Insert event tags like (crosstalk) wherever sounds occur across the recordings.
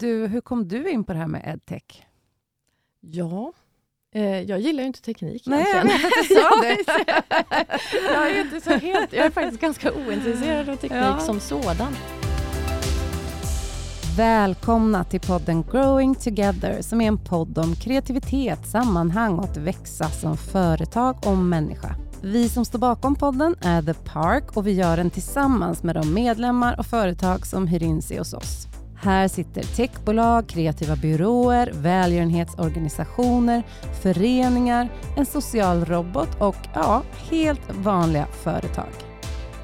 Du, hur kom du in på det här med edtech? Ja, eh, jag gillar ju inte teknik Nej, jag egentligen. vet att du sa (laughs) det. jag, är inte så helt, jag är faktiskt ganska ointresserad av teknik Ja. som sådan. Välkomna till podden Growing Together som är en podd om kreativitet, sammanhang och att växa som företag och människa. Vi som står bakom podden är The Park och vi gör den tillsammans med de medlemmar och företag som hyr in sig hos oss. Här sitter techbolag, kreativa byråer, välgörenhetsorganisationer, föreningar, en social robot och ja, helt vanliga företag.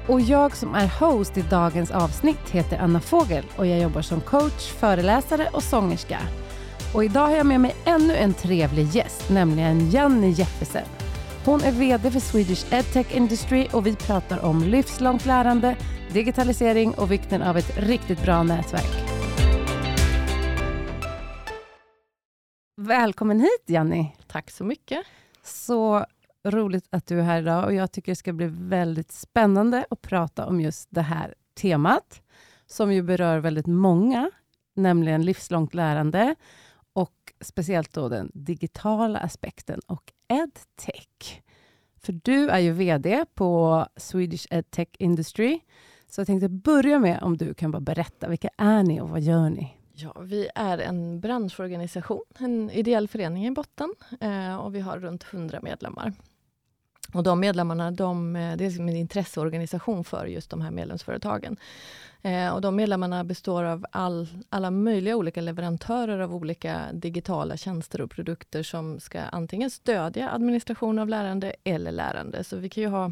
Och jag som är host i dagens avsnitt heter Anna Fågel och jag jobbar som coach, föreläsare och sångerska. Och idag har jag med mig ännu en trevlig gäst, nämligen Janni Jeppesen. Hon är VD för Swedish EdTech Industry och vi pratar om livslångt lärande, digitalisering och vikten av ett riktigt bra nätverk. Välkommen hit Janni! Tack så mycket. Så roligt att du är här idag och jag tycker det ska bli väldigt spännande att prata om just det här temat som ju berör väldigt många, nämligen livslångt lärande och speciellt då den digitala aspekten och edtech. För du är ju VD på Swedish EdTech Industry. Så jag tänkte börja med om du kan bara berätta, vilka är ni och vad gör ni? Ja, vi är en branschorganisation, en ideell förening i botten eh, och vi har runt 100 medlemmar. Och de medlemmarna, de, eh, det är som en intresseorganisation för just de här medlemsföretagen. Eh, och de medlemmarna består av all, alla möjliga olika leverantörer av olika digitala tjänster och produkter som ska antingen stödja administration av lärande eller lärande. Så vi kan ju ha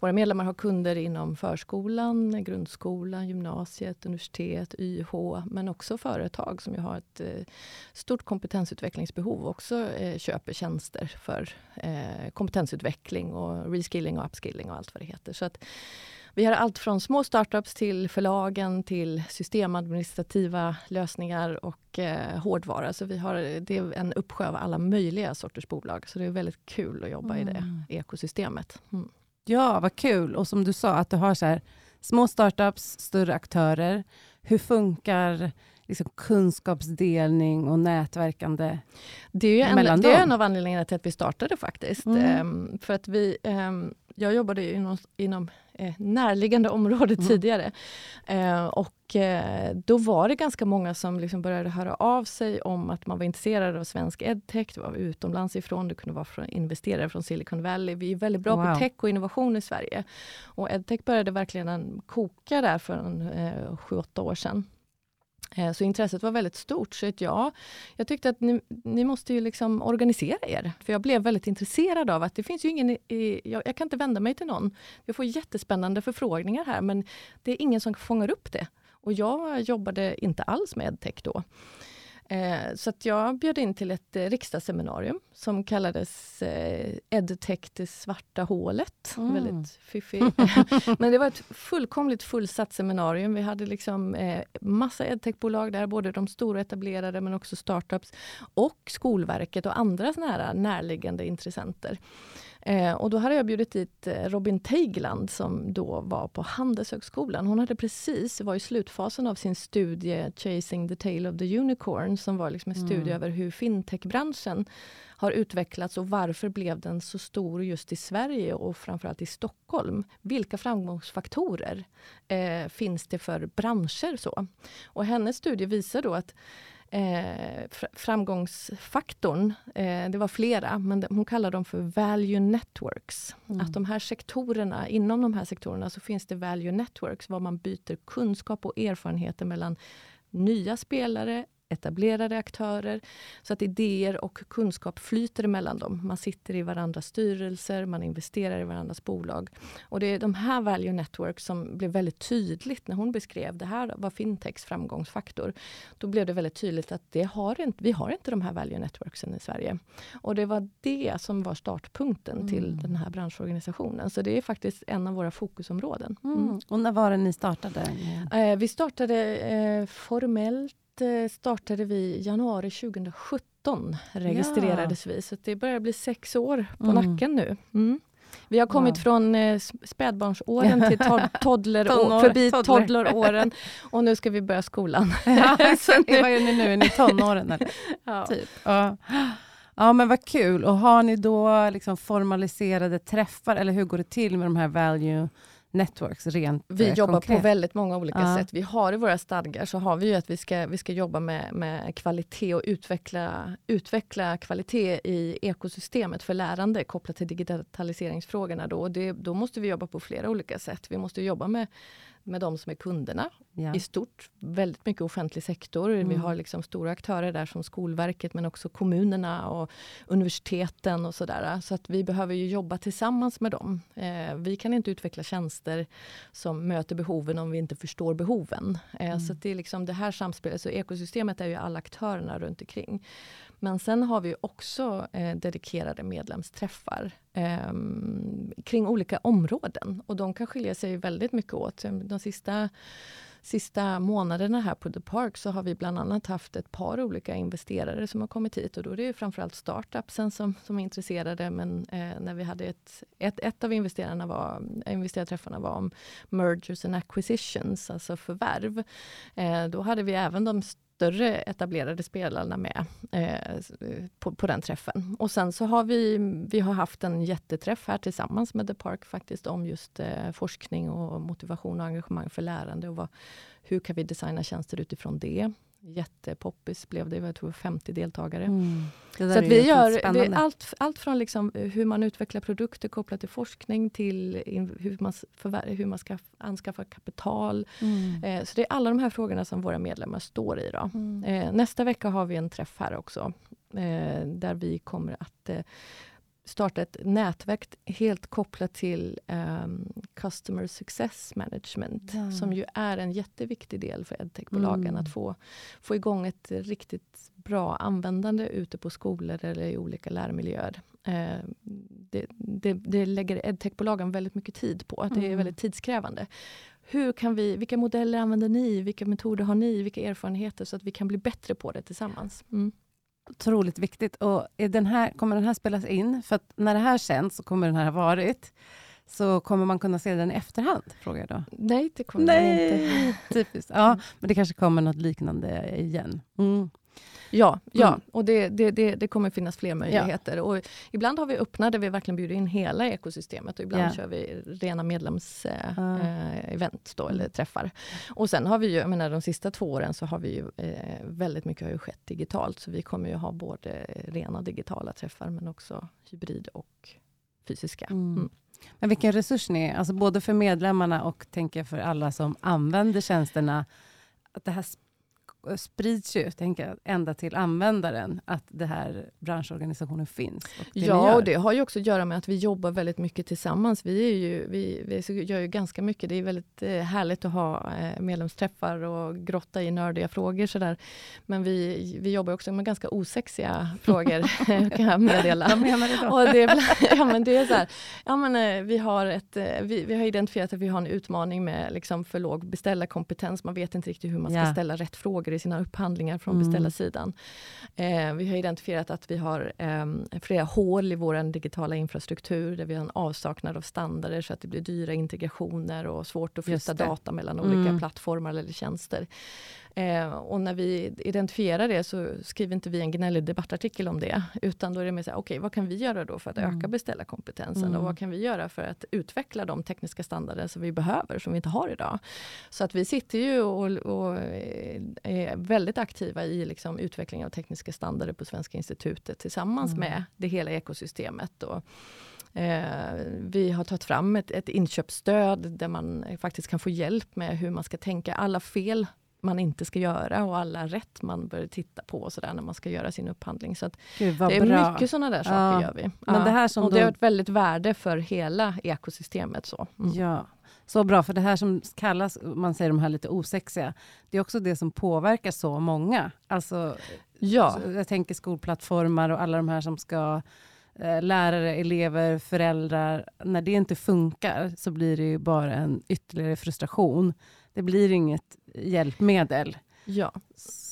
våra medlemmar har kunder inom förskolan, grundskolan, gymnasiet, universitet, YH, men också företag som ju har ett eh, stort kompetensutvecklingsbehov och också eh, köper tjänster för eh, kompetensutveckling och reskilling och upskilling och allt vad det heter. Så att vi har allt från små startups till förlagen till systemadministrativa lösningar och eh, hårdvara. Så vi har, det är en uppsjö av alla möjliga sorters bolag. Så det är väldigt kul att jobba i det Mm. ekosystemet. Mm. Ja, vad kul. Och som du sa, att du har så här, små startups, större aktörer. Hur funkar liksom, kunskapsdelning och nätverkande? Det är, en, mellan det är dem. en av anledningarna till att vi startade faktiskt. Mm. Ehm, för att vi, ehm, jag jobbade ju inom, inom närliggande område Mm. tidigare. Eh, och eh, då var det ganska många som liksom började höra av sig om att man var intresserad av svensk edtech. Det var utomlands ifrån, det kunde vara från investerare från Silicon Valley. Vi är väldigt bra Wow. på tech och innovation i Sverige. Och edtech började verkligen en koka där för en, eh, sju, åtta år sedan. Eh, så intresset var väldigt stort. Så att ja, jag tyckte att ni, ni måste ju liksom organisera er. För jag blev väldigt intresserad av att det finns ju ingen... i- jag, jag kan inte vända mig till någon. Jag får jättespännande förfrågningar här men det är ingen som fångar upp det. Och jag jobbade inte alls med edtech då. Eh, så att jag bjöd in till ett eh, riksdagsseminarium som kallades eh, Edtech det svarta hålet. Mm. Väldigt fiffig. (laughs) (laughs) Men det var ett fullkomligt fullsatt seminarium. Vi hade liksom massa edtechbolag där, både de stora etablerade men också startups och Skolverket och andra här närliggande intressenter. Eh, och då hade jag bjudit dit eh, Robin Teigland som då var på Handelshögskolan. Hon hade precis, var i slutfasen av sin studie Chasing the tail of the unicorn som var liksom en studie Mm. över hur fintechbranschen har utvecklats och varför blev den så stor just i Sverige och framförallt i Stockholm. Vilka framgångsfaktorer eh, finns det för branscher? så? Och hennes studie visar då att eh, fr- framgångsfaktorn, eh, det var flera, men de, hon kallar dem för value networks. Mm. Att de här sektorerna, inom de här sektorerna så finns det value networks, var man byter kunskap och erfarenheter mellan nya spelare, etablerade aktörer, så att idéer och kunskap flyter emellan dem. Man sitter i varandras styrelser, man investerar i varandras bolag. Och det är de här value networks som blev väldigt tydligt när hon beskrev det här var fintechs framgångsfaktor. Då blev det väldigt tydligt att det har inte, vi har inte de här value networksen i Sverige. Och det var det som var startpunkten till Mm. den här branschorganisationen. Så det är faktiskt en av våra fokusområden. Mm. Mm. Och när var det ni startade? Eh, vi startade eh, formellt startade vi i januari 2017 registrerades vi. Så det börjar bli sex år på Mm. nacken nu. Mm. Vi har kommit wow. från eh, spädbarnsåren till (laughs) tod toddler Tonår, förbi toddleråren (laughs) och nu ska vi börja skolan. Ja, (laughs) nu... Vad är ni nu? Är ni tonåren? Eller? Ja. Typ. Ja. ja, men vad kul. Och har ni då liksom formaliserade träffar, eller hur går det till med de här value networks rent Vi eh, jobbar konkret. på väldigt många olika ja. sätt. Vi har i våra stadgar så har vi ju att vi ska, vi ska jobba med, med kvalitet och utveckla, utveckla kvalitet i ekosystemet för lärande kopplat till digitaliseringsfrågorna. Då. Det, då måste vi jobba på flera olika sätt. Vi måste jobba med med de som är kunderna ja. i stort. Väldigt mycket offentlig sektor. Mm. Vi har liksom stora aktörer där som Skolverket men också kommunerna och universiteten och sådär. Så att vi behöver ju jobba tillsammans med dem. Eh, vi kan inte utveckla tjänster som möter behoven om vi inte förstår behoven. Eh, mm. Så det är liksom det här samspelet. Så ekosystemet är ju alla aktörerna runt omkring. Men sen har vi också eh, dedikerade medlemsträffar eh, kring olika områden. Och de kan skilja sig väldigt mycket åt. Ehm, de sista, sista månaderna här på The Park så har vi bland annat haft ett par olika investerare som har kommit hit. Och då är det framförallt startupsen som, som är intresserade. Men eh, när vi hade ett, ett, ett av investerarna var, investerarträffarna var om mergers and acquisitions, alltså förvärv. Eh, då hade vi även de större etablerade spelarna med eh, på, på, den träffen. Och sen så har vi, vi har haft en jätteträff här tillsammans med The Park faktiskt om just eh, forskning och motivation och engagemang för lärande och vad, hur kan vi designa tjänster utifrån det. Jättepoppis blev det, jag tror 50 deltagare. Mm. Så att vi gör vi, allt, allt från liksom hur man utvecklar produkter kopplat till forskning till hur man, förvär, hur man ska anskaffa kapital. Mm. Eh, så det är alla de här frågorna som våra medlemmar står i. Då. Mm. Eh, nästa vecka har vi en träff här också. Eh, där vi kommer att eh, starta ett nätverk helt kopplat till um, Customer Success Management, ja. som ju är en jätteviktig del för edtechbolagen, mm. att få, få igång ett riktigt bra användande ute på skolor eller i olika lärmiljöer. Uh, det, det, det lägger edtechbolagen väldigt mycket tid på, att det är mm. väldigt tidskrävande. Hur kan vi, vilka modeller använder ni? Vilka metoder har ni? Vilka erfarenheter? Så att vi kan bli bättre på det tillsammans. Mm. Otroligt viktigt. Och är den här, kommer den här spelas in? För att när det här känns, så kommer den här ha varit. Så kommer man kunna se den i efterhand? Frågar jag då. Nej, det kommer Nej. inte. (laughs) Typiskt. Ja, men det kanske kommer något liknande igen. Mm. Ja, ja. Mm. och det, det, det, det, kommer finnas fler möjligheter. Ja. Och ibland har vi öppna där vi verkligen bjuder in hela ekosystemet och ibland ja. kör vi rena medlemsevent äh, mm. eller träffar. Och sen har vi ju, jag menar de sista två åren så har vi ju eh, väldigt mycket har ju skett digitalt så vi kommer ju ha både rena digitala träffar men också hybrid och fysiska. Mm. mm. Men vilken resurs ni är, alltså både för medlemmarna och tänker för alla som använder tjänsterna. Att det här sprids ju tänker ända till användaren, att det här branschorganisationen finns. Och ja, och det har ju också att göra med att vi jobbar väldigt mycket tillsammans. Vi, är ju, vi, vi gör ju ganska mycket. Det är väldigt eh, härligt att ha eh, medlemsträffar och grotta i nördiga frågor. Sådär. Men vi, vi jobbar också med ganska osexiga (laughs) frågor, (laughs) kan jag meddela. Vad menar du då? Och det, (laughs) ja, men det är så här, ja, men, eh, vi, har ett, vi, vi har identifierat att vi har en utmaning med liksom, för låg beställarkompetens. Man vet inte riktigt hur man ska ja. ställa rätt frågor i sina upphandlingar från mm. beställarsidan. Eh, vi har identifierat att vi har eh, flera hål i vår digitala infrastruktur där vi har en avsaknad av standarder så att det blir dyra integrationer och svårt att flytta data mellan olika mm. plattformar eller tjänster. Eh, och när vi identifierar det så skriver inte vi en gnällig debattartikel om det. Utan då är det mer så här, okej okay, vad kan vi göra då för att mm. öka beställarkompetensen? Mm. Och vad kan vi göra för att utveckla de tekniska standarder som vi behöver, som vi inte har idag? Så att vi sitter ju och, och är väldigt aktiva i liksom utveckling av tekniska standarder på Svenska institutet tillsammans mm. med det hela ekosystemet. Och, Eh, vi har tagit fram ett, ett inköpsstöd där man faktiskt kan få hjälp med hur man ska tänka. Alla fel man inte ska göra och alla rätt man bör titta på så där när man ska göra sin upphandling. Så det är bra. mycket sådana där saker ja. gör vi. Men ja. det här som och det har ett väldigt värde för hela ekosystemet. Så. Mm. Ja, så bra, för det här som kallas, man säger de här lite osexiga, det är också det som påverkar så många. Alltså, ja. Jag tänker skolplattformar och alla de här som ska eh, lärare, elever, föräldrar. När det inte funkar så blir det ju bara en ytterligare frustration. Det blir inget hjälpmedel. Ja.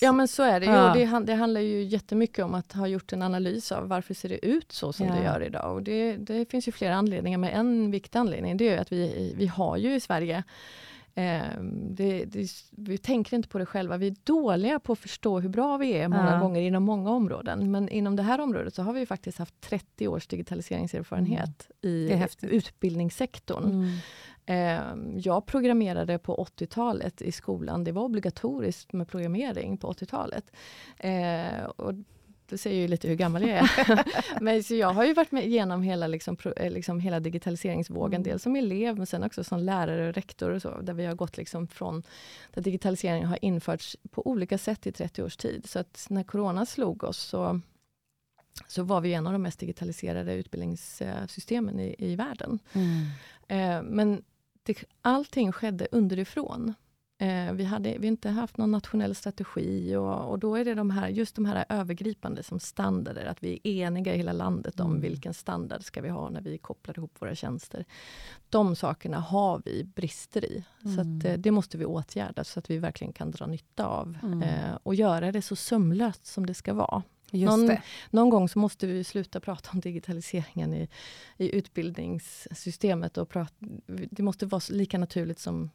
ja, men så är det. Ja. Jo, det, det, handlar ju jättemycket om att ha gjort en analys av varför ser det ut så som ja. det gör idag. Och det, det, finns ju flera anledningar, men en viktig anledning det är att vi, vi har ju i Sverige Eh, det, det, vi tänker inte på det själva. Vi är dåliga på att förstå hur bra vi är många ja. gånger inom många områden. Men inom det här området så har vi faktiskt haft 30 års digitaliseringserfarenhet mm. i utbildningssektorn. Mm. Eh, jag programmerade på 80-talet i skolan. Det var obligatoriskt med programmering på 80-talet. Eh, det säger ju lite hur gammal jag är. (laughs) men så jag har ju varit med genom hela, liksom, eh, liksom hela digitaliseringsvågen, mm. dels som elev men sen också som lärare och rektor och så, där vi har gått liksom från där digitaliseringen har införts på olika sätt i 30 års tid. Så att när corona slog oss så så var vi en av de mest digitaliserade utbildningssystemen i, i världen. Mm. Eh, men det, allting skedde underifrån. Eh, vi hade vi inte haft någon nationell strategi och, och, då är det de här, just de här övergripande som standarder, att vi är eniga i hela landet om mm. vilken standard ska vi ha när vi kopplar ihop våra tjänster. De sakerna har vi brister i, mm. så att, eh, det måste vi åtgärda så att vi verkligen kan dra nytta av mm. eh, och göra det så sömlöst som det ska vara. Någon, någon, gång så måste vi sluta prata om digitaliseringen i, i utbildningssystemet. Och prata, det måste vara lika naturligt som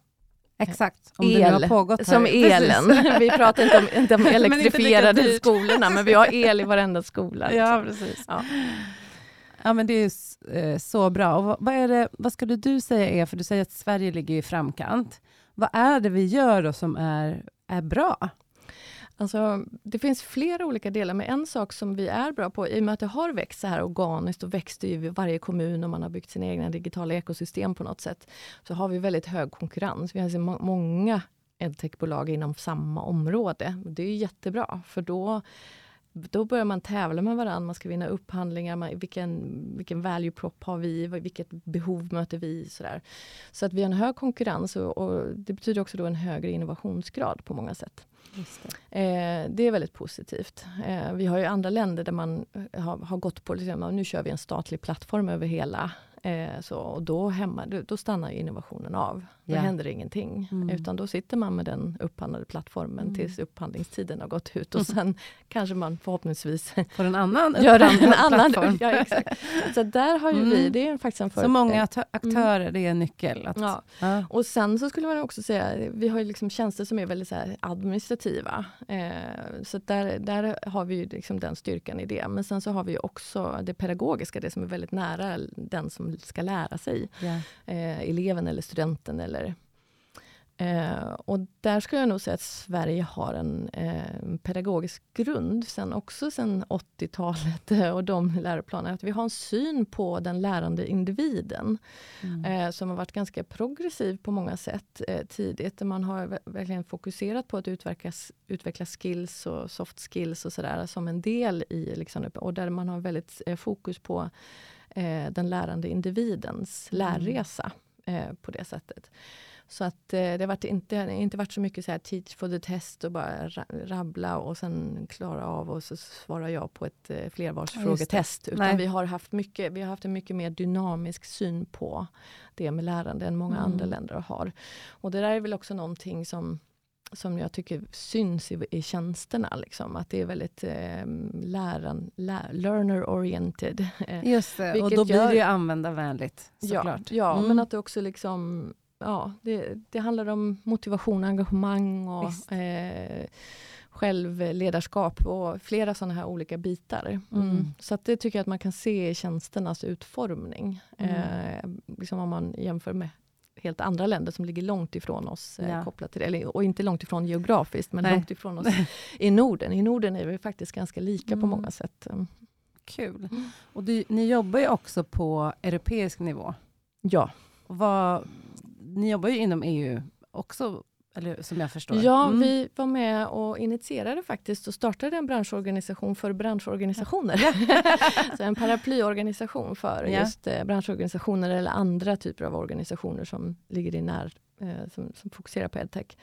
Exakt, om el, det har pågått som här. elen. (laughs) vi pratar inte om, inte om (laughs) elektrifierade inte skolorna, men vi har el i varenda skola. (laughs) Liksom. Ja, precis. Ja. ja. men det är eh, så bra. Och vad, vad, är det, vad skulle du säga är, för du säger att Sverige ligger i framkant. Vad är det vi gör då som är, är bra? Alltså, det finns flera olika delar, men en sak som vi är bra på, i och med att det har växt så här organiskt och växt i varje kommun och man har byggt sina egna digitala ekosystem på något sätt, så har vi väldigt hög konkurrens. Vi har så många edtechbolag inom samma område. Det är jättebra, för då då börjar man tävla med varandra, man ska vinna upphandlingar, man, vilken, vilken value prop har vi, vilket behov möter vi? Sådär. Så att vi har en hög konkurrens och, och det betyder också då en högre innovationsgrad på många sätt. Det. Eh, det. är väldigt positivt. Eh, vi har ju andra länder där man har, har gått på, liksom, nu kör vi en statlig plattform över hela Eh, så, och då, hemma, då stannar innovationen av. Då yeah. händer ingenting. Mm. Utan då sitter man med den upphandlade plattformen mm. tills upphandlingstiden har gått ut och sen (laughs) kanske man förhoppningsvis (laughs) får en annan (laughs) gör en annan plattform. Ja, exakt. Så där har ju mm. vi, det är faktiskt en för, Så många mm. aktörer, det är en nyckel. Att, ja. ja. Och sen så skulle man också säga, vi har ju liksom tjänster som är väldigt så administrativa. Eh, så där, där har vi ju liksom den styrkan i det. Men sen så har vi också det pedagogiska, det som är väldigt nära den som ska lära sig. Yeah. Eh, eleven eller studenten. Eller, eh, och där skulle jag nog säga att Sverige har en eh, pedagogisk grund, sen också sen 80-talet och de läroplanerna. Att vi har en syn på den lärande individen mm. Eh, som har varit ganska progressiv på många sätt eh, tidigt. Man har verkligen fokuserat på att utveckla, utveckla skills och soft skills och sådär som en del i, liksom, och där man har väldigt eh, fokus på eh, den lärande individens mm. lärresa eh, på det sättet. Så att eh, det har inte, inte varit så mycket så här teach for the test och bara rabbla och sen klara av och så svarar jag på ett eh, flervalsfrågetest. Utan Nej. vi har, haft mycket, vi har haft en mycket mer dynamisk syn på det med lärande än många mm. andra länder har. Och det där är väl också någonting som som jag tycker syns i, i tjänsterna. Liksom. Att det är väldigt eh, läran, lär, learner-oriented. (laughs) Just det, och då blir gör, det ju användarvänligt såklart. Ja, ja mm. men att det också liksom, ja, det, det handlar om motivation, engagemang och eh, självledarskap och flera sådana här olika bitar. Mm. Mm. Så det tycker jag att man kan se i tjänsternas utformning. Mm. Eh, liksom om man jämför med helt andra länder som ligger långt ifrån oss. Eh, ja. kopplat till det. Eller, och inte långt ifrån geografiskt, men Nej. långt ifrån oss (laughs) i Norden. I Norden är vi faktiskt ganska lika mm. på många sätt. Mm. Kul. Och du, ni jobbar ju också på europeisk nivå. Ja. Vad, ni jobbar ju inom EU också eller som jag förstår. Ja, mm. vi var med och initierade faktiskt och startade en branschorganisation för branschorganisationer. (laughs) så en paraplyorganisation för ja. just eh, branschorganisationer eller andra typer av organisationer som ligger i när, eh, som, som fokuserar på edtech.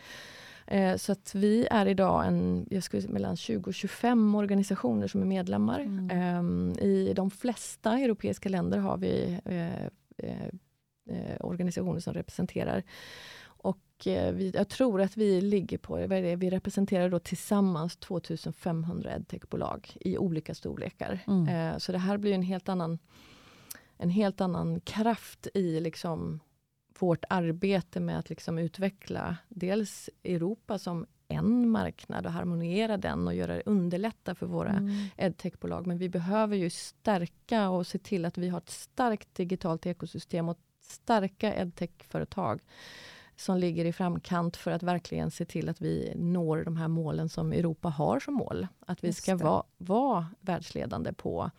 Eh, så att vi är idag en, jag skulle säga mellan 20 och 25 organisationer som är medlemmar. Mm. Eh, I de flesta europeiska länder har vi eh, eh, organisationer som representerar vi, jag tror att vi ligger på, det, vi representerar då tillsammans 2500 edtechbolag i olika storlekar. Mm. Eh, så det här blir en helt annan, en helt annan kraft i liksom vårt arbete med att liksom utveckla dels Europa som en marknad och harmoniera den och göra det underlätta för våra mm. edtechbolag. Men vi behöver ju stärka och se till att vi har ett starkt digitalt ekosystem och starka edtech-företag som ligger i framkant för att verkligen se till att vi når de här målen som Europa har som mål. Att vi ska vara, vara världsledande på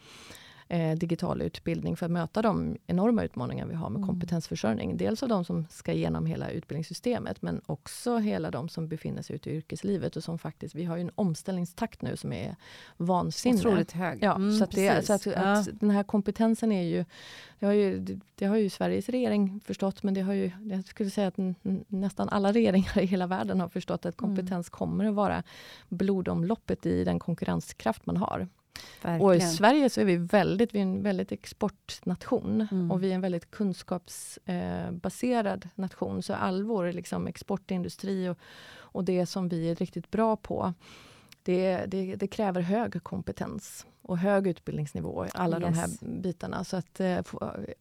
eh, digital utbildning för att möta de enorma utmaningar vi har med mm. kompetensförsörjning. Dels av de som ska igenom hela utbildningssystemet men också hela de som befinner sig ute i yrkeslivet och som faktiskt, vi har ju en omställningstakt nu som är vansinnig. Otroligt hög. Ja, mm, så, att, det, så att, ja. att, den här kompetensen är ju det, har ju, det, det, har ju Sveriges regering förstått men det har ju, jag skulle säga att nästan alla regeringar i hela världen har förstått att mm. kompetens mm. kommer att vara blodomloppet i den konkurrenskraft man har. Verkligen. Och i Sverige så är vi väldigt, vi är en väldigt exportnation mm. och vi är en väldigt kunskapsbaserad eh, nation. Så all vår liksom, exportindustri och, och det som vi är riktigt bra på, det, det, det kräver hög kompetens och hög utbildningsnivå, alla yes. de här bitarna. Så att eh,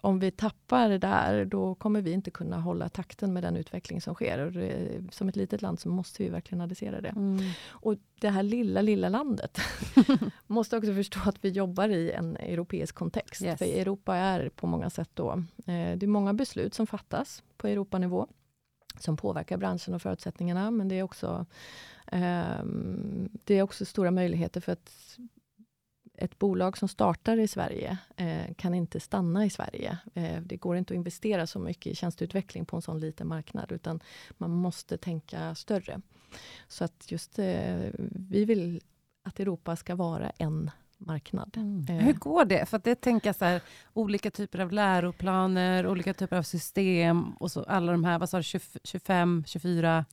om vi tappar det där, då kommer vi inte kunna hålla takten med den utveckling som sker. Och det, som ett litet land så måste vi verkligen adressera det. Mm. Och det här lilla, lilla landet (laughs) måste också förstå att vi jobbar i en europeisk kontext. Yes. För Europa är på många sätt då, eh, det är många beslut som fattas på Europanivå som påverkar branschen och förutsättningarna, men det är också eh, det är också stora möjligheter för att ett bolag som startar i Sverige eh, kan inte stanna i Sverige. Eh, det går inte att investera så mycket i tjänsteutveckling på en sån liten marknad, utan man måste tänka större. Så att just eh, vi vill att Europa ska vara en marknad. Mm. Eh. Hur går det? För att det tänker så här, olika typer av läroplaner, olika typer av system och så alla de här, vad sa du, 25, 24?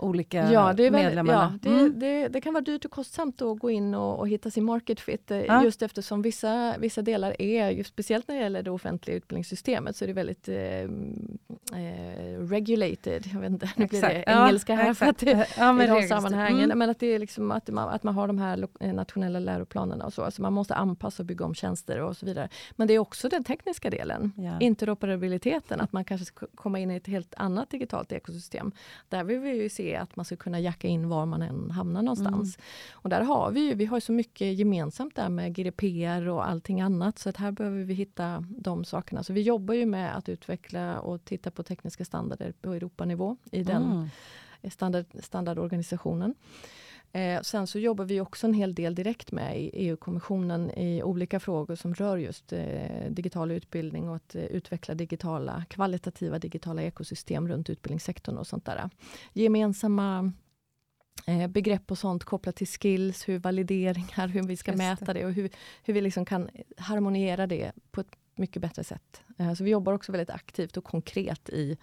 Olika ja, det är väldigt, medlemmarna. Ja, det, mm. det, det, kan vara dyrt och kostsamt att gå in och, och hitta sin market fit. Eh, ja. Just eftersom vissa, vissa delar är, just speciellt när det gäller det offentliga utbildningssystemet, så är det väldigt eh, eh, regulated. Jag vet inte, nu blir det engelska här för att, ja, i de sammanhangen. Mm. Men att det är liksom att man, att man har de här eh, nationella läroplanerna och så. Alltså man måste anpassa och bygga om tjänster och så vidare. Men det är också den tekniska delen. Ja. Interoperabiliteten, att man kanske ska komma in i ett helt annat digitalt ekosystem. Där vill vi ju se att man ska kunna jacka in var man än hamnar någonstans. Mm. Och där har vi ju, vi har så mycket gemensamt där med GDPR och allting annat, så att här behöver vi hitta de sakerna. Så vi jobbar ju med att utveckla och titta på tekniska standarder på Europanivå i den mm. standard, standardorganisationen. Eh, sen så jobbar vi också en hel del direkt med EU-kommissionen i olika frågor som rör just eh, digital utbildning och att eh, utveckla digitala, kvalitativa digitala ekosystem runt utbildningssektorn och sånt där. Gemensamma eh, begrepp och sånt kopplat till skills, hur valideringar, hur vi ska mäta det och hur, hur vi liksom kan harmoniera det på ett mycket bättre sätt. Eh, så vi jobbar också väldigt aktivt och konkret i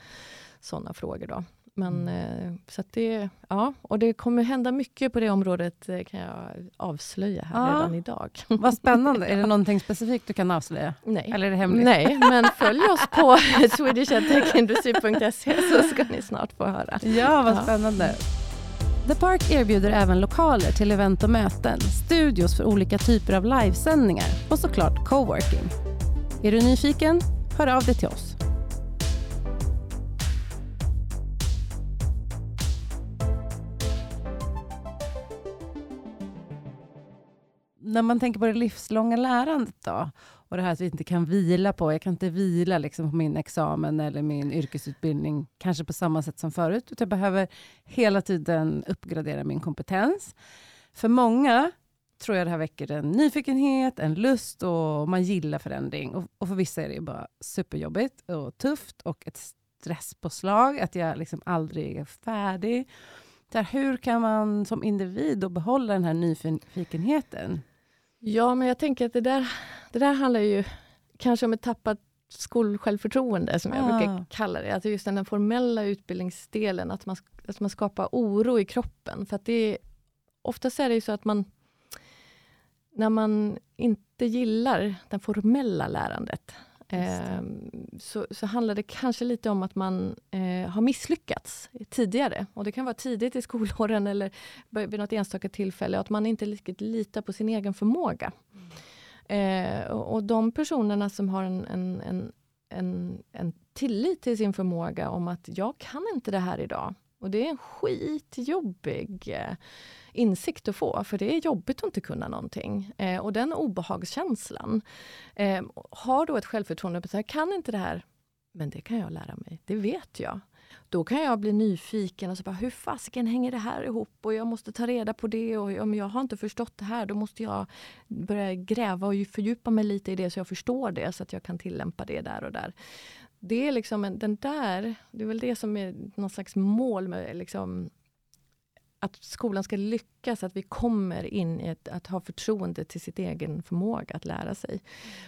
sådana frågor. Då. Men, mm. Eh, så det, ja, och det kommer hända mycket på det området eh, kan jag avslöja här ja. redan idag. (laughs) Vad spännande. (laughs) Är det någonting specifikt du kan avslöja? Nej. Eller är det hemligt? Nej, men (laughs) följ oss på swedishedtechindustry.se så ska ni snart få höra. Ja, vad spännande. The Park erbjuder även lokaler till event och möten, studios för olika typer av livesändningar och såklart coworking. Är du nyfiken? Hör av dig till oss. När man tänker på det livslånga lärandet då, och det här att vi inte kan vila på, jag kan inte vila liksom på min examen eller min yrkesutbildning, kanske på samma sätt som förut, utan jag behöver hela tiden uppgradera min kompetens. För många tror jag det här väcker en nyfikenhet, en lust och man gillar förändring. Och, och för vissa är det bara superjobbigt och tufft och ett stresspåslag, att jag liksom aldrig är färdig. Där, hur kan man som individ då behålla den här nyfikenheten? Ja, men jag tänker att det där, det där handlar ju kanske om ett tappat skolsjälvförtroende, som jag ah. brukar kalla det. Alltså just den formella utbildningsdelen, att man, att man skapar oro i kroppen. För att det är, oftast är det ju så att man, när man inte gillar det formella lärandet, eh, så, så handlar det kanske lite om att man eh, har misslyckats tidigare. Och det kan vara tidigt i skolåren eller vid något enstaka tillfälle. Att man inte riktigt litar på sin egen förmåga. Mm. Eh, och, och, de personerna som har en, en, en, en, en tillit till sin förmåga om att jag kan inte det här idag. Och det är en skitjobbig eh, insikt att få, för det är jobbigt att inte kunna någonting. Eh, och den obehagskänslan. Eh, har då ett självförtroende, på att jag kan inte det här, men det kan jag lära mig, det vet jag. Då kan jag bli nyfiken och så bara, hur fasiken hänger det här ihop? Och jag måste ta reda på det och om jag har inte förstått det här, då måste jag börja gräva och fördjupa mig lite i det så jag förstår det, så att jag kan tillämpa det där och där det är liksom en, den där, det är väl det som är någon slags mål med liksom, att skolan ska lyckas, att vi kommer in i ett, att ha förtroende till sitt egen förmåga att lära sig.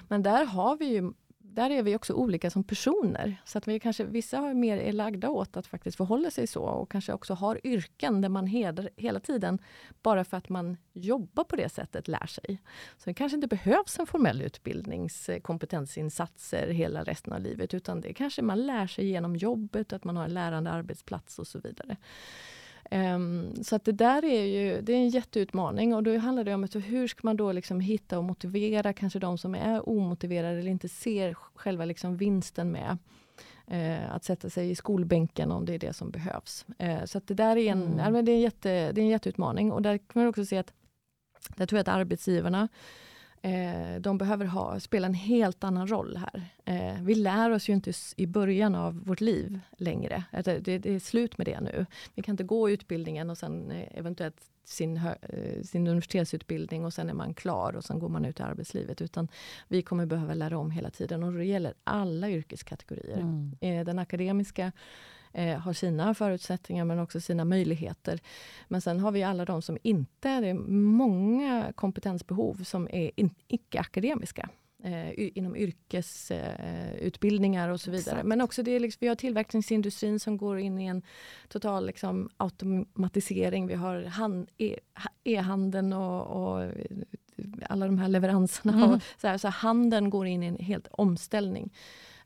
Men där har vi ju där är vi också olika som personer. Så att vi kanske, vissa har mer är lagda åt att faktiskt förhålla sig så och kanske också har yrken där man heder, hela tiden, bara för att man jobbar på det sättet, lär sig. Så det kanske inte behövs en formell utbildningskompetensinsatser eh, hela resten av livet utan det kanske man lär sig genom jobbet, att man har en lärande arbetsplats och så vidare. Um, så att det där är ju det är en jätteutmaning och då handlar det om att hur ska man då liksom hitta och motivera kanske de som är omotiverade eller inte ser själva liksom vinsten med uh, att sätta sig i skolbänken om det är det som behövs. Uh, så att det där är en, mm. ja, det är en, jätte, det är en jätteutmaning och där kan man också se att där tror jag att arbetsgivarna Eh, de behöver ha, spela en helt annan roll här. Eh, vi lär oss ju inte i början av vårt liv längre. Alltså, det, det, är slut med det nu. Vi kan inte gå utbildningen och sen eh, eventuellt sin, eh, sin universitetsutbildning och sen är man klar och sen går man ut i arbetslivet. Utan vi kommer behöva lära om hela tiden och det gäller alla yrkeskategorier. Mm. Eh, den akademiska eh, har sina förutsättningar men också sina möjligheter. Men sen har vi alla de som inte, det är många kompetensbehov som är in, icke-akademiska. Eh, inom yrkesutbildningar eh, och så vidare. Exakt. Men också det är liksom, vi har tillverkningsindustrin som går in i en total liksom, automatisering. Vi har e, e-handeln och, och, alla de här leveranserna. Mm. Och så, här, så handeln går in i en helt omställning.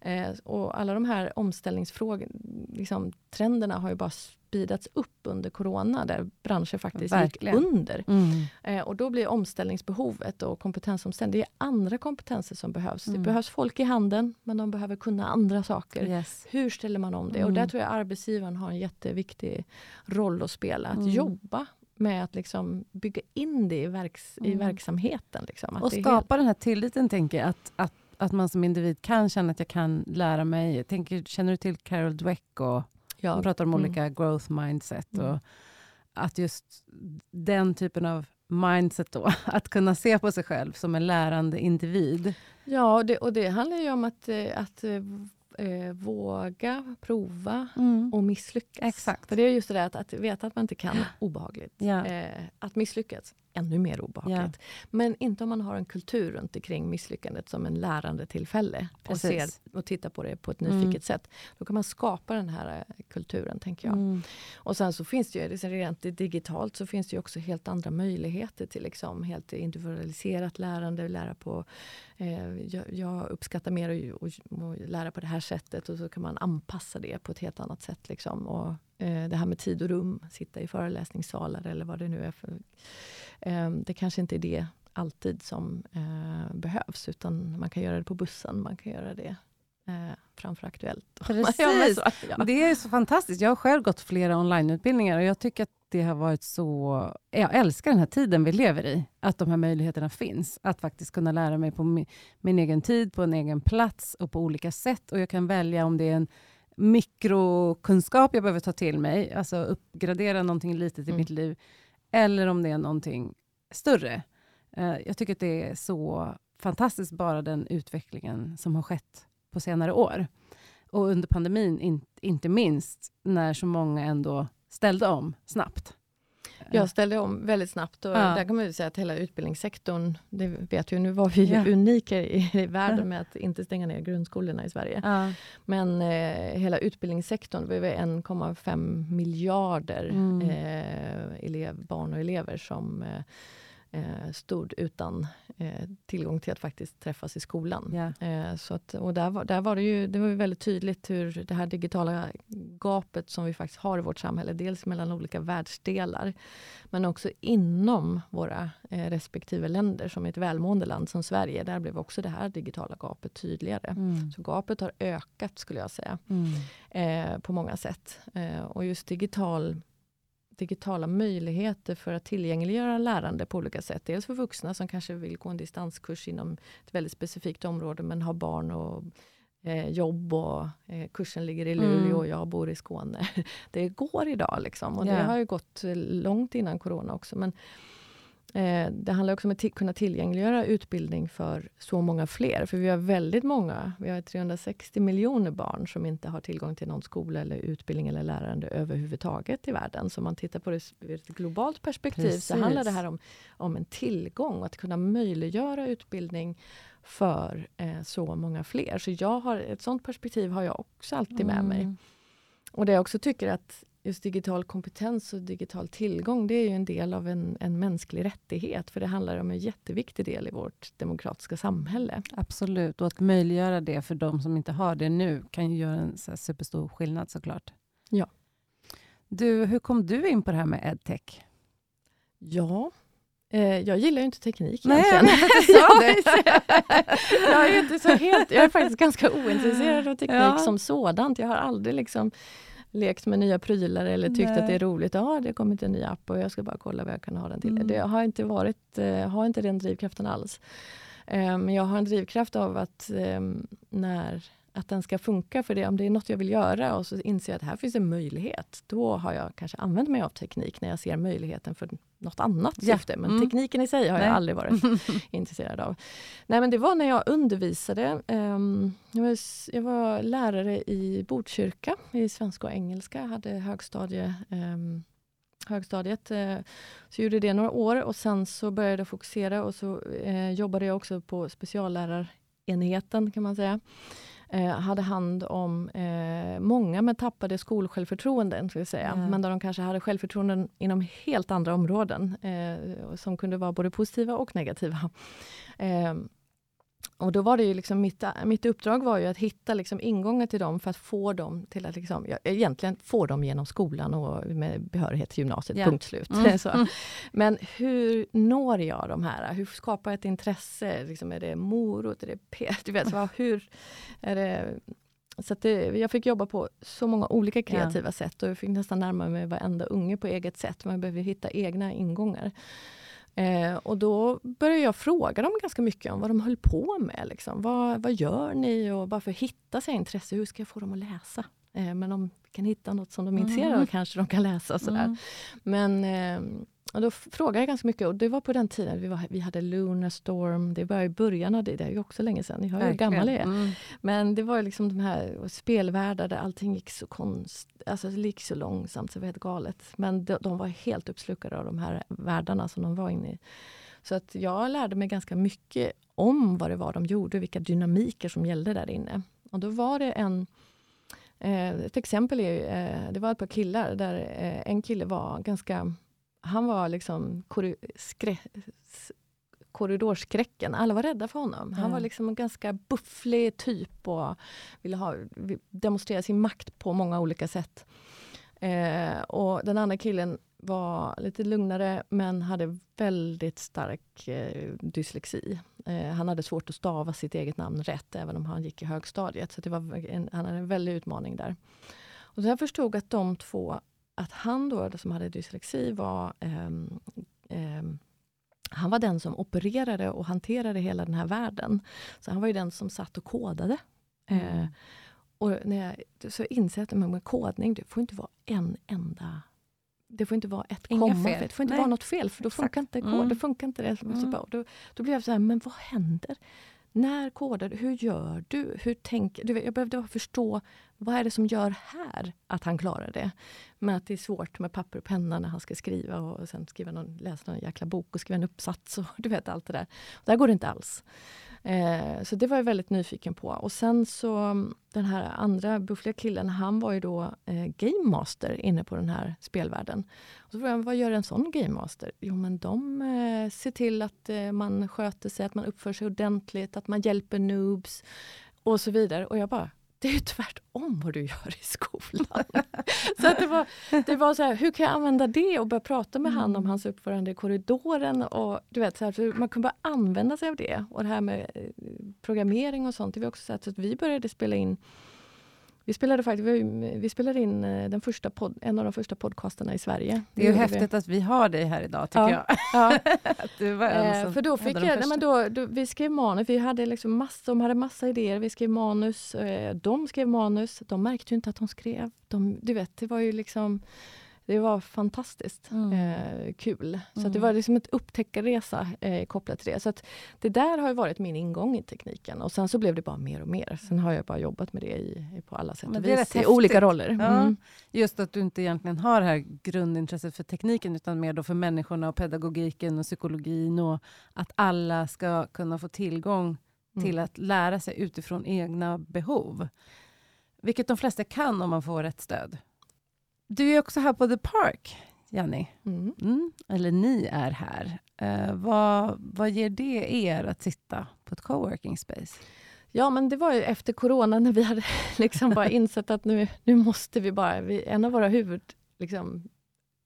Eh, och alla de här omställningsfrågorna, liksom, trenderna har ju bara speedats upp under corona, där branscher faktiskt Verkligen. gick under. Mm. Eh, och då blir omställningsbehovet och kompetensomställning, det är andra kompetenser som behövs. Mm. Det behövs folk i handen, men de behöver kunna andra saker. Yes. Hur ställer man om det? Mm. Och där tror jag arbetsgivaren har en jätteviktig roll att spela. Att mm. jobba med att liksom bygga in det i, verks, i mm. verksamheten. Liksom. och skapa helt... den här tilliten, tänker jag. Att, att att man som individ kan känna att jag kan lära mig. Tänker, känner du till Carol Dweck? Och, ja. Hon pratar om mm. olika growth mindset. Mm. Och att just den typen av mindset då, (laughs) att kunna se på sig själv som en lärande individ. Ja, det, och det handlar ju om att, eh, att eh, våga prova mm. och misslyckas. Exakt. För det är just det där att, att veta att man inte kan, (gasps) obehagligt. Ja. Eh, att misslyckas, ännu mer obehagligt. Ja. Men inte om man har en kultur runt omkring misslyckandet som en lärande tillfälle och, ser, och tittar på det på ett nyfiket mm. sätt. Då kan man skapa den här eh, kulturen, tänker jag. Mm. Och sen så finns det ju, rent digitalt, så finns det ju också helt andra möjligheter till liksom helt individualiserat lärande, lära på Eh, jag, jag, uppskattar mer att lära på det här sättet och så kan man anpassa det på ett helt annat sätt. Liksom. Och, eh, det här med tid och rum, sitta i föreläsningssalar eller vad det nu är. För, eh, det kanske inte är det alltid som behövs utan man kan göra det på bussen, man kan göra det eh, framför Aktuellt. (laughs) Precis, ja. det är så fantastiskt. Jag har själv gått flera onlineutbildningar och jag tycker att det har varit så... Jag älskar den här tiden vi lever i, att de här möjligheterna finns. Att faktiskt kunna lära mig på min, min egen tid, på en egen plats och på olika sätt. Och jag kan välja om det är en mikrokunskap jag behöver ta till mig, alltså uppgradera någonting litet i mm. mitt liv, eller om det är någonting större. Uh, jag tycker att det är så fantastiskt, bara den utvecklingen som har skett på senare år. Och under pandemin, in, inte minst, när så många ändå ställde om snabbt. Jag ställde om väldigt snabbt och ja. där kan man säga att hela utbildningssektorn, det vet ju, nu var vi ja. unika i, i världen med att inte stänga ner grundskolorna i Sverige. Ja. Men eh, hela utbildningssektorn, vi var 1,5 miljarder mm. eh, elev, barn och elever som eh, eh, stod utan eh, tillgång till att faktiskt träffas i skolan. Yeah. Eh, så att, och där, var, där var det ju det var väldigt tydligt hur det här digitala gapet som vi faktiskt har i vårt samhälle, dels mellan olika världsdelar, men också inom våra eh, respektive länder, som ett välmående land som Sverige, där blev också det här digitala gapet tydligare. Mm. Så gapet har ökat, skulle jag säga, mm. Eh, på många sätt. Eh, och just digital digitala möjligheter för att tillgängliggöra lärande på olika sätt. Dels för vuxna som kanske vill gå en distanskurs inom ett väldigt specifikt område men har barn och eh, jobb och eh, kursen ligger i Luleå mm. och jag bor i Skåne. (laughs) Det går idag liksom och yeah. det har ju gått långt innan corona också. Men Eh, det handlar också om att kunna tillgängliggöra utbildning för så många fler. För vi har väldigt många, vi har 360 miljoner barn som inte har tillgång till någon skola eller utbildning eller lärande överhuvudtaget i världen. Så om man tittar på det ur ett globalt perspektiv Precis. så handlar det här om, om en tillgång, att kunna möjliggöra utbildning för eh, så många fler. Så jag har, ett sånt perspektiv har jag också alltid med mm. mig. Och det jag också tycker att just digital kompetens och digital tillgång, det är ju en del av en, en mänsklig rättighet, för det handlar om en jätteviktig del i vårt demokratiska samhälle. Absolut, och att möjliggöra det för de som inte har det nu kan ju göra en så superstor skillnad såklart. Ja. Du, hur kom du in på det här med edtech? Ja, eh, jag gillar ju inte teknik Nej, egentligen. jag, (laughs) jag, är inte så helt, jag är faktiskt ganska ointresserad av teknik ja. som sådant. Jag har aldrig liksom lekt med nya prylar eller tyckt Nej. att det är roligt. Ja, det har kommit en ny app och jag ska bara kolla vad jag kan ha den till. Mm. Det har inte varit, uh, har inte den drivkraften alls. Men um, jag har en drivkraft av att um, när att den ska funka för det. Om det är något jag vill göra och så inser jag att här finns en möjlighet. Då har jag kanske använt mig av teknik när jag ser möjligheten för något annat ja. syfte. Men mm. tekniken i sig har Nej. jag aldrig varit (laughs) intresserad av. Nej men det var när jag undervisade. Um, jag, var, jag, var, lärare i Botkyrka i svenska och engelska. Jag hade högstadie, um, högstadiet. Uh, så gjorde det några år och sen så började jag fokusera och så uh, jobbade jag också på speciallärarenheten kan man säga eh, hade hand om eh, många med tappade skolsjälvförtroenden, ska säga. Mm. men där de kanske hade självförtroenden inom helt andra områden, eh, som kunde vara både positiva och negativa. (laughs) Och då var det ju liksom mitt, mitt uppdrag var ju att hitta liksom ingångar till dem för att få dem till att liksom, ja, egentligen få dem genom skolan och med behörighet till gymnasiet, yeah. punkt slut. Mm. (laughs) Mm. Men hur når jag de här? Hur skapar jag ett intresse? Liksom, är det morot? Är det pet? (laughs) Du vet, vad, hur är det så det, jag fick jobba på så många olika kreativa ja. sätt och jag fick nästan närma mig varenda unge på eget sätt. Man behöver hitta egna ingångar. Eh, och då började jag fråga dem ganska mycket om vad de höll på med. Liksom. Vad, vad gör ni? Och bara för att hitta sig intresse, hur ska jag få dem att läsa? Eh, men om vi kan hitta något som de är intresserade mm. av kanske de kan läsa. Sådär. Mm. Men eh, och då frågade jag ganska mycket och det var på den tiden vi, var, vi hade Lunarstorm, det var i början av det, det är ju också länge sedan, ni hör hur gammal jag är. Mm. Men det var liksom de här spelvärldar där allting gick så konst, alltså det gick så långsamt så det var helt galet. Men de, de var helt uppslukade av de här världarna som de var inne i. Så att jag lärde mig ganska mycket om vad det var de gjorde, vilka dynamiker som gällde där inne. Och då var det en eh, ett exempel är, eh, det var ett par killar där eh, en kille var ganska han var liksom korridorskräcken. Alla var rädda för honom. Han var liksom en ganska bufflig typ och ville ha, demonstrera sin makt på många olika sätt. Eh, och den andra killen var lite lugnare men hade väldigt stark eh, dyslexi. Eh, han hade svårt att stava sitt eget namn rätt även om han gick i högstadiet. Så det var en, han hade en väldig utmaning där. Och så jag förstod att de två att han då, som hade dyslexi var um, um, han var den som opererade och hanterade hela den här världen. Så han var ju den som satt och kodade. Mm. Eh, och när jag, så inser jag att med kodning, det får inte vara en enda det får inte vara ett komma fel. Det får inte Nej. vara något fel, för då Exakt. funkar inte kod. Mm. Det funkar inte det. Mm. Då, då blev jag så här, men vad händer? När kodar du? Hur gör du? Hur tänker du? Jag behövde förstå vad är det som gör här att han klarar det. Men att det är svårt med papper och penna när han ska skriva och sen skriva någon, läsa någon jäkla bok och skriva en uppsats och (laughs) du vet allt det där. Där går det inte alls. Eh, så det var jag väldigt nyfiken på. Och sen så den här andra buffliga killen, han var ju då eh, game master inne på den här spelvärlden. Och så frågade jag, vad gör en sån game master? Jo men de eh, ser till att eh, man sköter sig, att man uppför sig ordentligt, att man hjälper noobs och så vidare. Och jag bara, det är ju tvärtom vad du gör i skolan. (laughs) så att det var, det var så här, hur kan jag använda det och börja prata med mm. han om hans uppförande i korridoren. Och, du vet, så här, man kan bara använda sig av det. Och det här med eh, programmering och sånt. Det var också så att vi började spela in vi spelade faktiskt vi spelade in eh, den första pod, en av de första podcasterna i Sverige. Det är ju häftigt vi. att vi har dig här idag, tycker ja, jag. Ja. (laughs) du var eh, för då fick jag, nej, men då, då, vi skrev manus, vi hade liksom massa, de hade massa idéer, vi skrev manus, eh, de skrev manus, de märkte ju inte att de skrev. De, du vet, det var ju liksom det var fantastiskt mm. eh, kul. Så mm. det var liksom ett upptäckarresa eh, kopplat till det. Så att det där har varit min ingång i tekniken. Och sen så blev det bara mer och mer. Sen har jag bara jobbat med det i, på alla sätt och vis, i olika roller. Mm. Ja, just att du inte egentligen har det här grundintresset för tekniken, utan mer då för människorna och pedagogiken och psykologin och att alla ska kunna få tillgång mm. till att lära sig utifrån egna behov. Vilket de flesta kan om man får rätt stöd. Du är också här på The Park, Jenny. Mm. Mm, eller ni är här. Uh, vad, vad ger det er att sitta på ett coworking space? Ja, men det var ju efter corona när vi hade (laughs) liksom bara insett att nu, nu måste vi bara... Vi, en av våra huvud, liksom,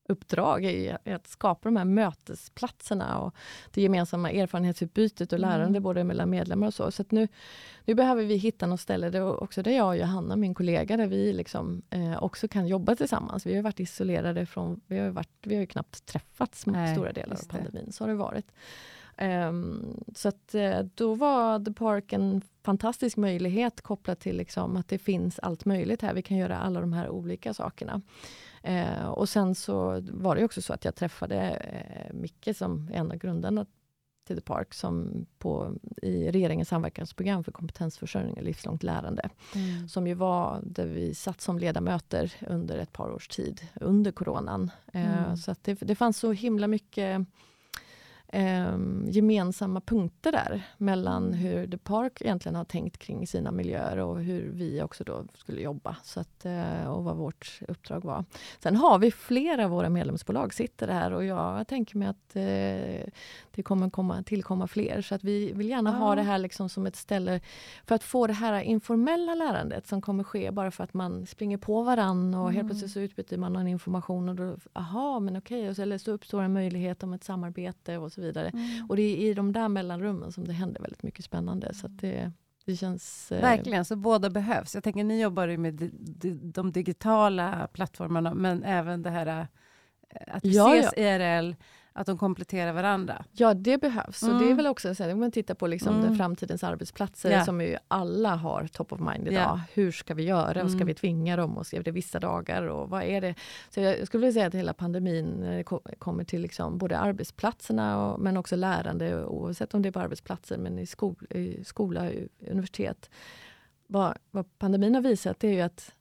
uppdrag är att skapa de här mötesplatserna och det gemensamma erfarenhetsutbytet och lärande mm. både mellan medlemmar och så. Så nu, nu behöver vi hitta något ställe, det också där jag och Johanna, min kollega, där vi liksom, eh, också kan jobba tillsammans. Vi har varit isolerade från, vi har, varit, vi har ju knappt träffats Nej, stora delar av pandemin, så har det varit. Um, så att, uh, då var The Park en fantastisk möjlighet kopplat till liksom att det finns allt möjligt här. Vi kan göra alla de här olika sakerna. Eh, och sen så var det också så att jag träffade eh, Micke som är en av grundarna till The Park som på, i regeringens samverkansprogram för kompetensförsörjning och livslångt lärande. Mm. Som ju var där vi satt som ledamöter under ett par års tid under coronan. Eh, mm. Så att det, det fanns så himla mycket eh, gemensamma punkter där mellan hur The Park egentligen har tänkt kring sina miljöer och hur vi också då skulle jobba så att, eh, och vad vårt uppdrag var. Sen har vi flera av våra medlemsbolag sitter här och jag tänker mig att eh, det kommer komma, tillkomma fler så att vi vill gärna ja. ha det här liksom som ett ställe för att få det här informella lärandet som kommer ske bara för att man springer på varann och mm. helt plötsligt så utbyter man någon information och då, aha men okej, okay, eller så uppstår en möjlighet om ett samarbete och så vidare. Mm. Och det är i de där mellanrummen som det händer väldigt mycket spännande. Så det, det känns... Eh... Verkligen, så båda behövs. Jag tänker, ni jobbar ju med de, de, de digitala plattformarna, men även det här eh, att vi ja, ses ja. IRL, att de kompletterar varandra. Ja, det behövs. Mm. Och det är mm. väl också, så om man tittar på liksom mm. framtidens arbetsplatser yeah. som ju alla har top of mind idag. Yeah. Hur ska vi göra? Mm. Ska vi tvinga dem? Och ska det vissa dagar? Och vad är det? Så jag skulle vilja säga att hela pandemin eh, kommer till liksom både arbetsplatserna och, men också lärande oavsett om det är på arbetsplatser men i, skol, i skola, universitet. Vad, vad pandemin har visat är ju att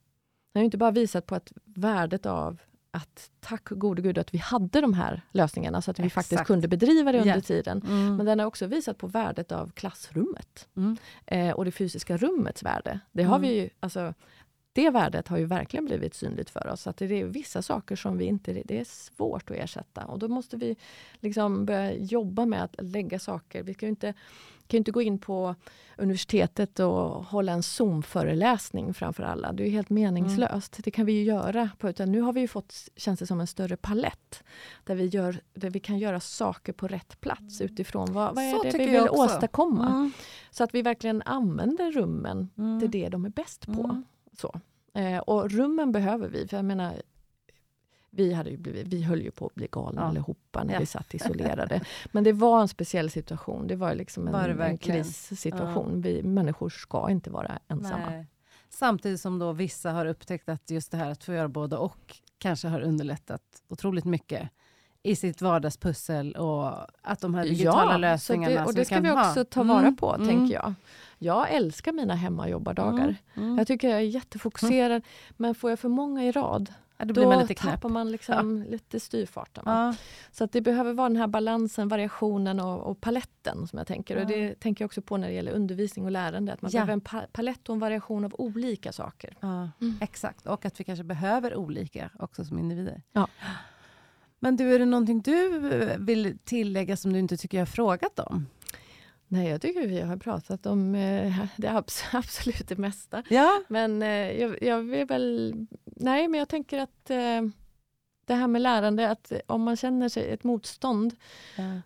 den har inte bara visat på att värdet av att tack gode gud att vi hade de här lösningarna så att vi faktiskt kunde bedriva det under yeah. tiden. Mm. Men den har också visat på värdet av klassrummet mm. eh, och det fysiska rummets värde. Det har mm. vi ju, alltså, det värdet har ju verkligen blivit synligt för oss. Att det är vissa saker som vi inte, det är svårt att ersätta och då måste vi liksom börja jobba med att lägga saker. Vi ska inte kan inte gå in på universitetet och hålla en Zoom-föreläsning framför alla. Det är helt meningslöst. Mm. Det kan vi ju göra. På, utan nu har vi fått, känns det som, en större palett. Där vi, gör, där vi kan göra saker på rätt plats utifrån vad, vad är det vi vill åstadkomma. Mm. Så att vi verkligen använder rummen mm. till det de är bäst på. Mm. Så. Eh, och rummen behöver vi. För jag menar, vi, hade ju blivit, vi höll ju på att bli galna ja. allihopa när ja. vi satt isolerade. (laughs) Men det var en speciell situation. Det var liksom en, var en krissituation. Ja. Vi människor ska inte vara ensamma. Nej. Samtidigt som då vissa har upptäckt att just det här att få göra både och kanske har underlättat otroligt mycket i sitt vardagspussel och att de här digitala ja, lösningarna det, och det ska vi också ha. ta vara mm, på, mm. tänker jag. Jag älskar mina hemmajobbardagar. Mm, mm. Jag tycker jag är jättefokuserad, men får jag för många i rad Ja, då blir man tappar man liksom lite styrfarten. Ja. Så att det behöver vara den här balansen, variationen och, och paletten som jag tänker. Och Ja. det tänker jag också på när det gäller undervisning och lärande. Att man Ja. behöver en pa- palett och en variation av olika saker. Ja, exakt. Och att vi kanske behöver olika också som individer. Ja. Men du, är det någonting du vill tillägga som du inte tycker jag har frågat om? Nej, jag tycker vi har pratat om eh, (laughs) det abs- (laughs) absolut det mesta. Ja. Men eh, jag, jag vill väl... Nej, men jag tänker att eh, det här med lärande, att om man känner sig ett motstånd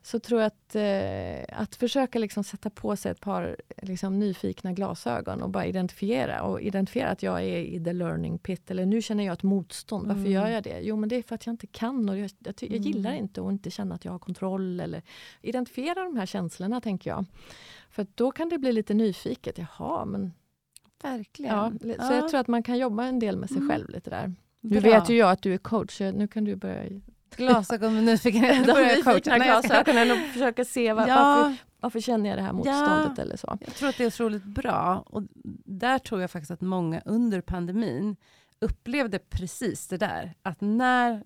så tror jag att, eh, att försöka liksom sätta på sig ett par liksom, nyfikna glasögon och bara identifiera. Och identifiera att jag är i the learning pit. Eller nu känner jag ett motstånd. Varför Mm. gör jag det? Jo, men det är för att jag inte kan och jag, jag, jag gillar Mm. inte att inte känna att jag har kontroll. Eller identifiera de här känslorna, tänker jag. För då kan det bli lite nyfiket. Jaha, men... Verkligen. Ja, så jag tror att man kan jobba en del med sig Mm. själv lite där. Nu vet ju jag att du är coach, så nu kan du börja Glasögon Då börjar jag (laughs) coacha. glasögonen och försöka se var, Ja, varför, varför känner jag det här motståndet eller så. Jag tror att det är otroligt bra. Och där tror jag faktiskt att många under pandemin upplevde precis det där. Att när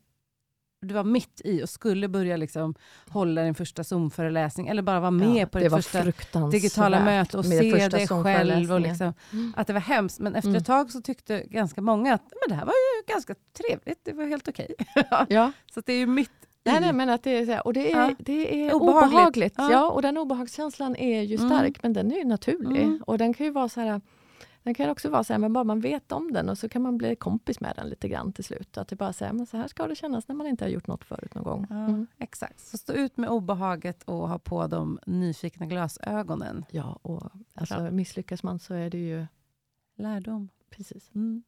du var mitt i och skulle börja liksom hålla din första Zoom-föreläsning eller bara vara med Ja, på det ditt första digitala möte och se dig själv. Och liksom, Mm. att det var hemskt. Men efter Mm. ett tag så tyckte ganska många att men det här var ju ganska trevligt. Det var helt okej. (laughs) Ja, så det är ju mitt nej, nej, men att det är, så här, och det är, Ja. det är Obehagligt. obehagligt. Ja. Ja. och den obehagskänslan är ju Mm. stark, men den är ju naturlig. Mm. Och den kan ju vara så här, den kan också vara så här, men bara man vet om den och så kan man bli kompis med den lite grann till slut. Att det bara säger, men så här ska det kännas när man inte har gjort något förut någon gång. Ja, Mm. Exakt. Så stå ut med obehaget och ha på de nyfikna glasögonen. Ja, och alltså, misslyckas man så är det ju Lärdom. precis. Mm.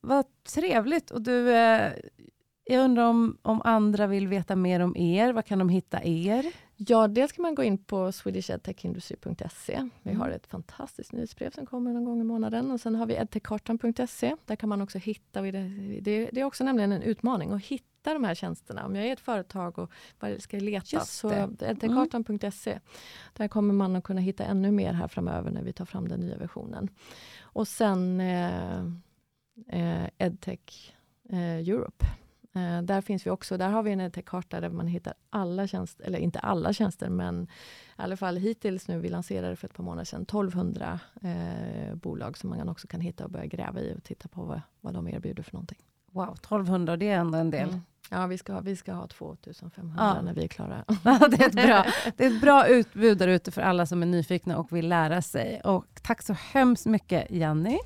Vad trevligt. Och du, eh, jag undrar om, om andra vill veta mer om er. Var kan de hitta er? Ja, dels kan man gå in på swedishedtechindustry.se. Vi Mm. har ett fantastiskt nyhetsbrev som kommer någon gång i månaden. Och sen har vi edtechkartan.se. Där kan man också hitta, det, är också nämligen en utmaning att hitta de här tjänsterna. Om jag är ett företag och vad ska leta, Just så det. Mm. edtechkartan.se. Där kommer man att kunna hitta ännu mer här framöver när vi tar fram den nya versionen. Och sen eh, eh, Edtech eh, Europe. Eh, där finns vi också, där har vi en edtech-karta där man hittar alla tjänster, eller inte alla tjänster, men i alla fall hittills nu, vi lanserade för ett par månader sedan, 1200 eh, bolag som man också kan hitta och börja gräva i och titta på vad, vad de erbjuder för någonting. Wow, 1200, det är ändå en del. Mm. Ja, vi ska, ha- vi ska ha 2500 Ja. när vi är klara. (laughs) Det, är ett bra, det är ett bra utbud där ute för alla som är nyfikna och vill lära sig. Och tack så hemskt mycket Janni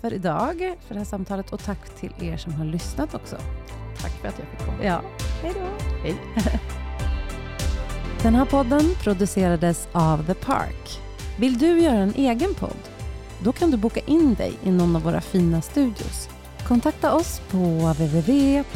för idag, för det här samtalet och tack till er som har lyssnat också. Tack för att jag fick komma. Ja, hej då. Hej. (laughs) Den här podden producerades av The Park. Vill du göra en egen podd? Då kan du boka in dig i någon av våra fina studios. Kontakta oss på www.thepark.se.